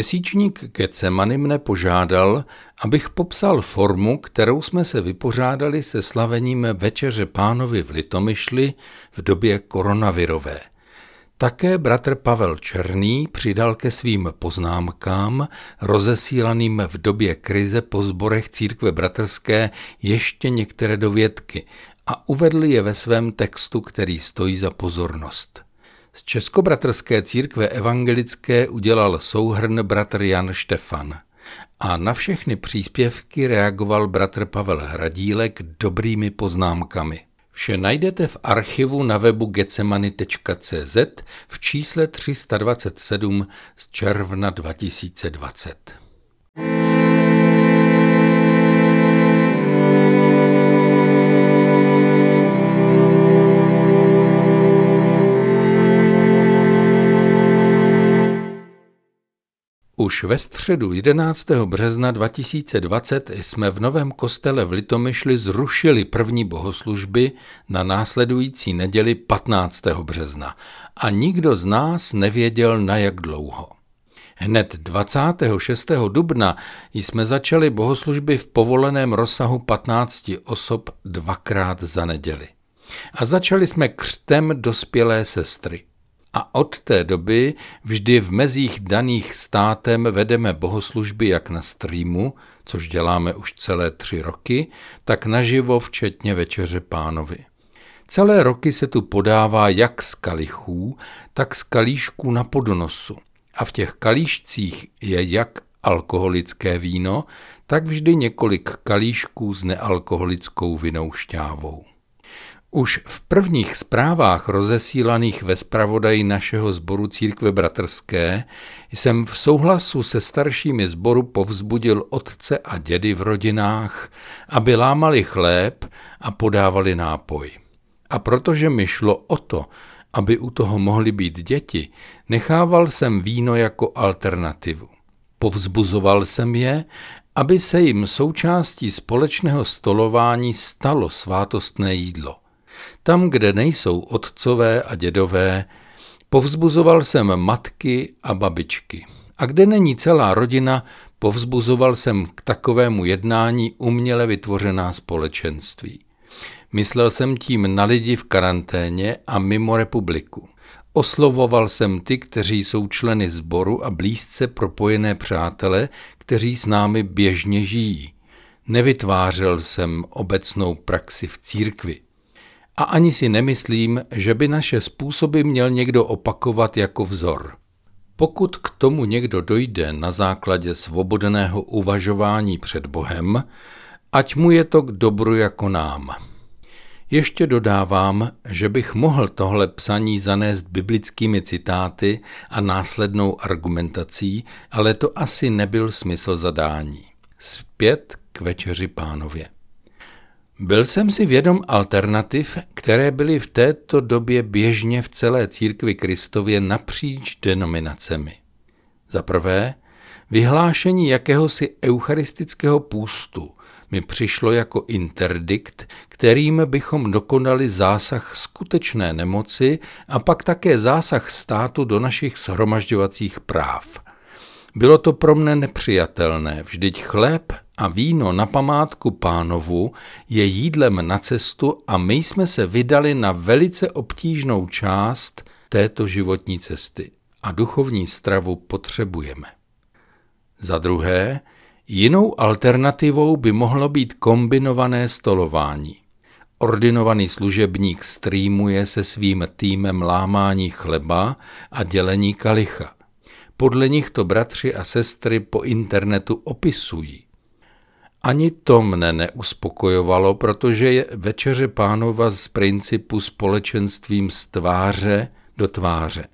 Měsíčník Getsemany mne požádal, abych popsal formu, kterou jsme se vypořádali se slavením Večeře pánovi v Litomyšli v době koronavirové. Také bratr Pavel Černý přidal ke svým poznámkám, rozesílaným v době krize po zborech církve bratrské, ještě některé dovědky a uvedl je ve svém textu, který stojí za pozornost. Z Českobratrské církve evangelické udělal souhrn bratr Jan Štefan a na všechny příspěvky reagoval bratr Pavel Hradílek dobrými poznámkami. Vše najdete v archivu na webu getsemany.cz v čísle 327 z června 2020. Už ve středu 11. března 2020 jsme v novém kostele v Litomyšli zrušili první bohoslužby na následující neděli 15. března a nikdo z nás nevěděl na jak dlouho. Hned 26. dubna jsme začali bohoslužby v povoleném rozsahu 15 osob dvakrát za neděli. A začali jsme křtem dospělé sestry. A od té doby vždy v mezích daných státem vedeme bohoslužby jak na streamu, což děláme už celé tři roky, tak naživo včetně Večeře pánovi. Celé roky se tu podává jak z kalichů, tak z kalíšků na podnosu. A v těch kalíšcích je jak alkoholické víno, tak vždy několik kalíšků s nealkoholickou vinou šťávou. Už v prvních zprávách rozesílaných ve zpravodaji našeho sboru církve bratrské jsem v souhlasu se staršími sboru povzbudil otce a dědy v rodinách, aby lámali chléb a podávali nápoj. A protože mi šlo o to, aby u toho mohly být děti, nechával jsem víno jako alternativu. Povzbuzoval jsem je, aby se jim součástí společného stolování stalo svátostné jídlo. Tam, kde nejsou otcové a dědové, povzbuzoval jsem matky a babičky. A kde není celá rodina, povzbuzoval jsem k takovému jednání uměle vytvořená společenství. Myslel jsem tím na lidi v karanténě a mimo republiku. Oslovoval jsem ty, kteří jsou členy sboru a blízce propojené přátele, kteří s námi běžně žijí. Nevytvářel jsem obecnou praxi v církvi. A ani si nemyslím, že by naše způsoby měl někdo opakovat jako vzor. Pokud k tomu někdo dojde na základě svobodného uvažování před Bohem, ať mu je to k dobru jako nám. Ještě dodávám, že bych mohl tohle psaní zanést biblickými citáty a následnou argumentací, ale to asi nebyl smysl zadání. Zpět k večeři pánově. Byl jsem si vědom alternativ, které byly v této době běžně v celé církvi Kristově napříč denominacemi. Za prvé, vyhlášení jakéhosi eucharistického půstu mi přišlo jako interdikt, kterým bychom dokonali zásah skutečné nemoci a pak také zásah státu do našich shromažďovacích práv. Bylo to pro mne nepřijatelné, vždyť chléb a víno na památku pánovu je jídlem na cestu a my jsme se vydali na velice obtížnou část této životní cesty a duchovní stravu potřebujeme. Za druhé, jinou alternativou by mohlo být kombinované stolování. Ordinovaný služebník streamuje se svým týmem lámání chleba a dělení kalicha. Podle nich to bratři a sestry po internetu opisují. Ani to mne neuspokojovalo, protože je večeře pánova z principu společenstvím z tváře do tváře.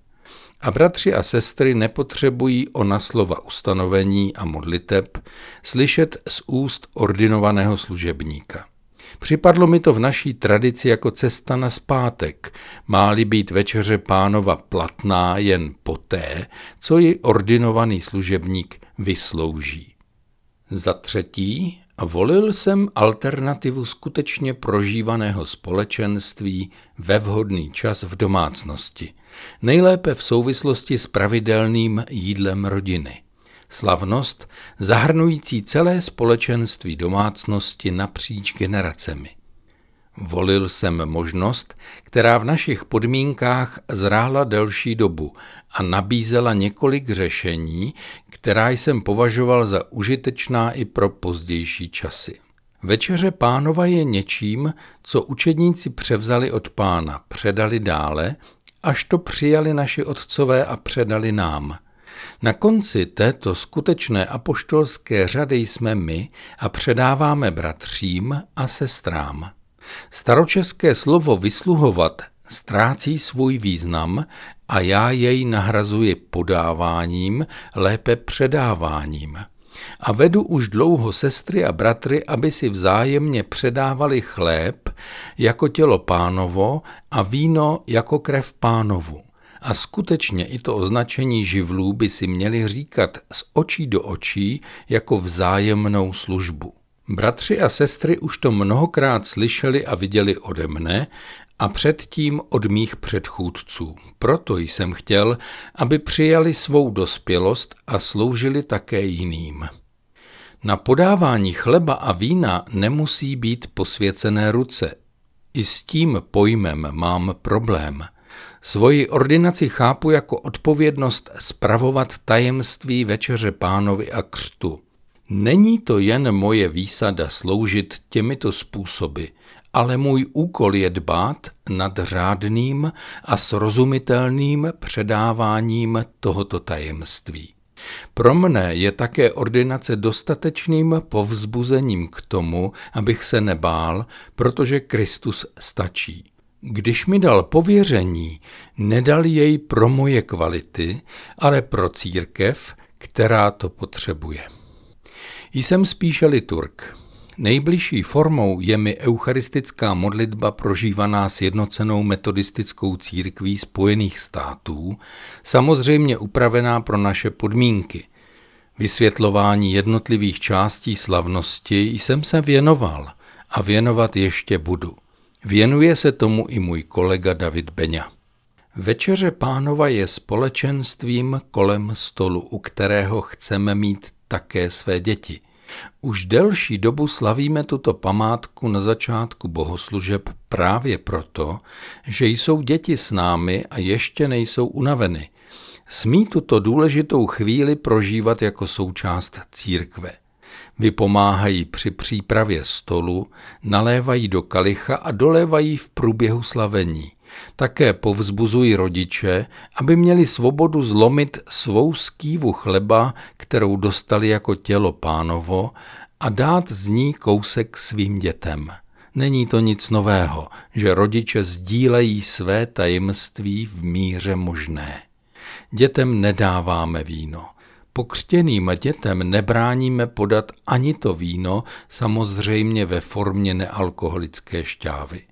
A bratři a sestry nepotřebují ona slova ustanovení a modliteb slyšet z úst ordinovaného služebníka. Připadlo mi to v naší tradici jako cesta na zpátek, máli být večeře pánova platná jen poté, co ji ordinovaný služebník vyslouží. Za třetí, volil jsem alternativu skutečně prožívaného společenství ve vhodný čas v domácnosti, nejlépe v souvislosti s pravidelným jídlem rodiny. Slavnost zahrnující celé společenství domácnosti napříč generacemi. Volil jsem možnost, která v našich podmínkách zrála delší dobu a nabízela několik řešení, která jsem považoval za užitečná i pro pozdější časy. Večeře pánova je něčím, co učedníci převzali od pána, předali dále, až to přijali naši otcové a předali nám. Na konci této skutečné apoštolské řady jsme my a předáváme bratřím a sestrám. Staročeské slovo vysluhovat ztrácí svůj význam a já jej nahrazuji podáváním, lépe předáváním. A vedu už dlouho sestry a bratry, aby si vzájemně předávali chléb jako tělo pánovo a víno jako krev pánovu. A skutečně i to označení živlů by si měli říkat z očí do očí jako vzájemnou službu. Bratři a sestry už to mnohokrát slyšeli a viděli ode mne a předtím od mých předchůdců. Proto jsem chtěl, aby přijali svou dospělost a sloužili také jiným. Na podávání chleba a vína nemusí být posvěcené ruce. I s tím pojmem mám problém. Svoji ordinaci chápu jako odpovědnost spravovat tajemství večeře pánovi a křtu. Není to jen moje výsada sloužit těmito způsoby, ale můj úkol je dbát nad řádným a srozumitelným předáváním tohoto tajemství. Pro mne je také ordinace dostatečným povzbuzením k tomu, abych se nebál, protože Kristus stačí. Když mi dal pověření, nedal jej pro moje kvality, ale pro církev, která to potřebuje. Jsem spíše liturg. Nejbližší formou je mi eucharistická modlitba prožívaná sjednocenou metodistickou církví Spojených států, samozřejmě upravená pro naše podmínky. Vysvětlování jednotlivých částí slavnosti jsem se věnoval a věnovat ještě budu. Věnuje se tomu i můj kolega David Beňa. Večeře pánova je společenstvím kolem stolu, u kterého chceme mít také své děti. Už delší dobu slavíme tuto památku na začátku bohoslužeb právě proto, že jsou děti s námi a ještě nejsou unaveny. Smí tuto důležitou chvíli prožívat jako součást církve. Vypomáhají při přípravě stolu, nalévají do kalicha a dolévají v průběhu slavení. Také povzbuzují rodiče, aby měli svobodu zlomit svou skývu chleba, kterou dostali jako tělo pánovo, a dát z ní kousek svým dětem. Není to nic nového, že rodiče sdílejí své tajemství v míře možné. Dětem nedáváme víno. Pokřtěným dětem nebráníme podat ani to víno, samozřejmě ve formě nealkoholické šťávy.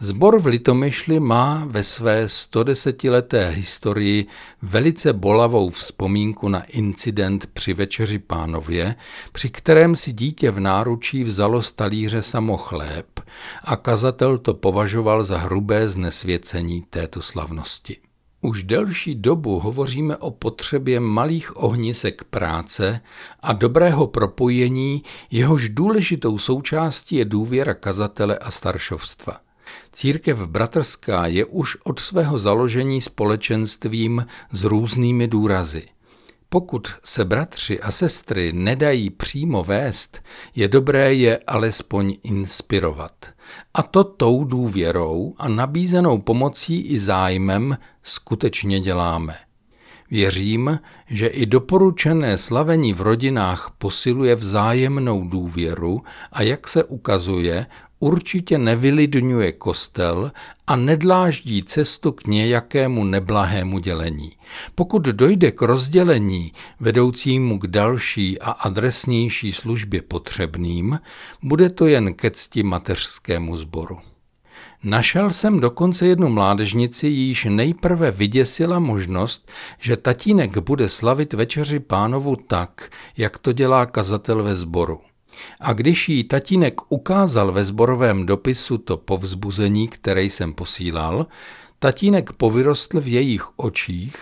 Zbor v Litomyšli má ve své 110-leté historii velice bolavou vzpomínku na incident při večeři pánově, při kterém si dítě v náručí vzalo z talíře samo chléb a kazatel to považoval za hrubé znesvěcení této slavnosti. Už delší dobu hovoříme o potřebě malých ohnisek práce a dobrého propojení, jehož důležitou součástí je důvěra kazatele a staršovstva. Církev bratrská je už od svého založení společenstvím s různými důrazy. Pokud se bratři a sestry nedají přímo vést, je dobré je alespoň inspirovat. A to tou důvěrou a nabízenou pomocí i zájmem skutečně děláme. Věřím, že i doporučené slavení v rodinách posiluje vzájemnou důvěru a jak se ukazuje, určitě nevylidňuje kostel a nedláždí cestu k nějakému neblahému dělení. Pokud dojde k rozdělení vedoucímu k další a adresnější službě potřebným, bude to jen ke cti mateřskému sboru. Našel jsem dokonce jednu mládežnici, již nejprve vyděsila možnost, že tatínek bude slavit večeři pánovu tak, jak to dělá kazatel ve sboru. A když jí tatínek ukázal ve zborovém dopisu to povzbuzení, které jsem posílal, tatínek povyrostl v jejich očích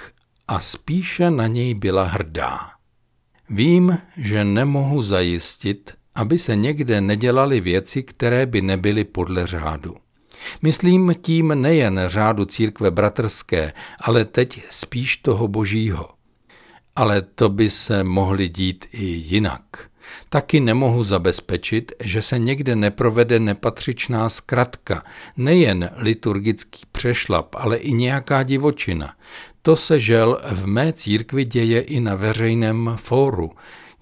a spíše na něj byla hrdá. Vím, že nemohu zajistit, aby se někde nedělaly věci, které by nebyly podle řádu. Myslím tím nejen řádu církve bratrské, ale teď spíš toho božího. Ale to by se mohly dít i jinak. Taky nemohu zabezpečit, že se někde neprovede nepatřičná zkratka, nejen liturgický přešlap, ale i nějaká divočina. To se žel v mé církvi děje i na veřejném fóru,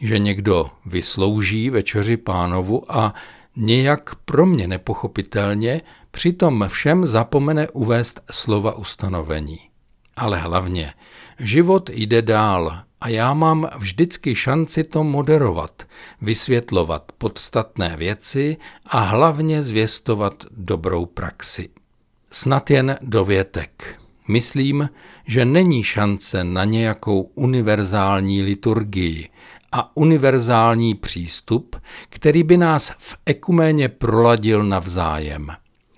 že někdo vyslouží večeři pánovu a nějak pro mě nepochopitelně přitom všem zapomene uvést slova ustanovení. Ale hlavně, život jde dál a já mám vždycky šanci to moderovat, vysvětlovat podstatné věci a hlavně zvěstovat dobrou praxi. Snad jen dovětek. Myslím, že není šance na nějakou univerzální liturgii a univerzální přístup, který by nás v ekuméně proladil navzájem.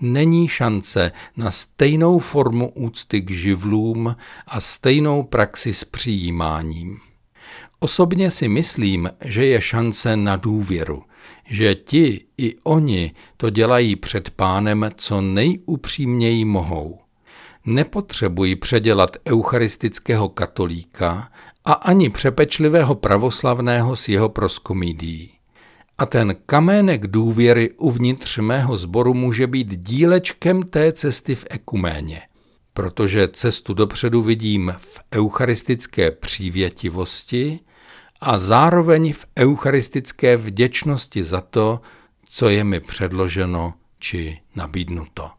Není šance na stejnou formu úcty k živlům a stejnou praxi s přijímáním. Osobně si myslím, že je šance na důvěru, že ti i oni to dělají před pánem co nejupřímněji mohou. Nepotřebují předělat eucharistického katolíka a ani přepečlivého pravoslavného s jeho proskomídií. A ten kamének důvěry uvnitř mého sboru může být dílečkem té cesty v ekuméně, protože cestu dopředu vidím v eucharistické přívětivosti a zároveň v eucharistické vděčnosti za to, co je mi předloženo či nabídnuto.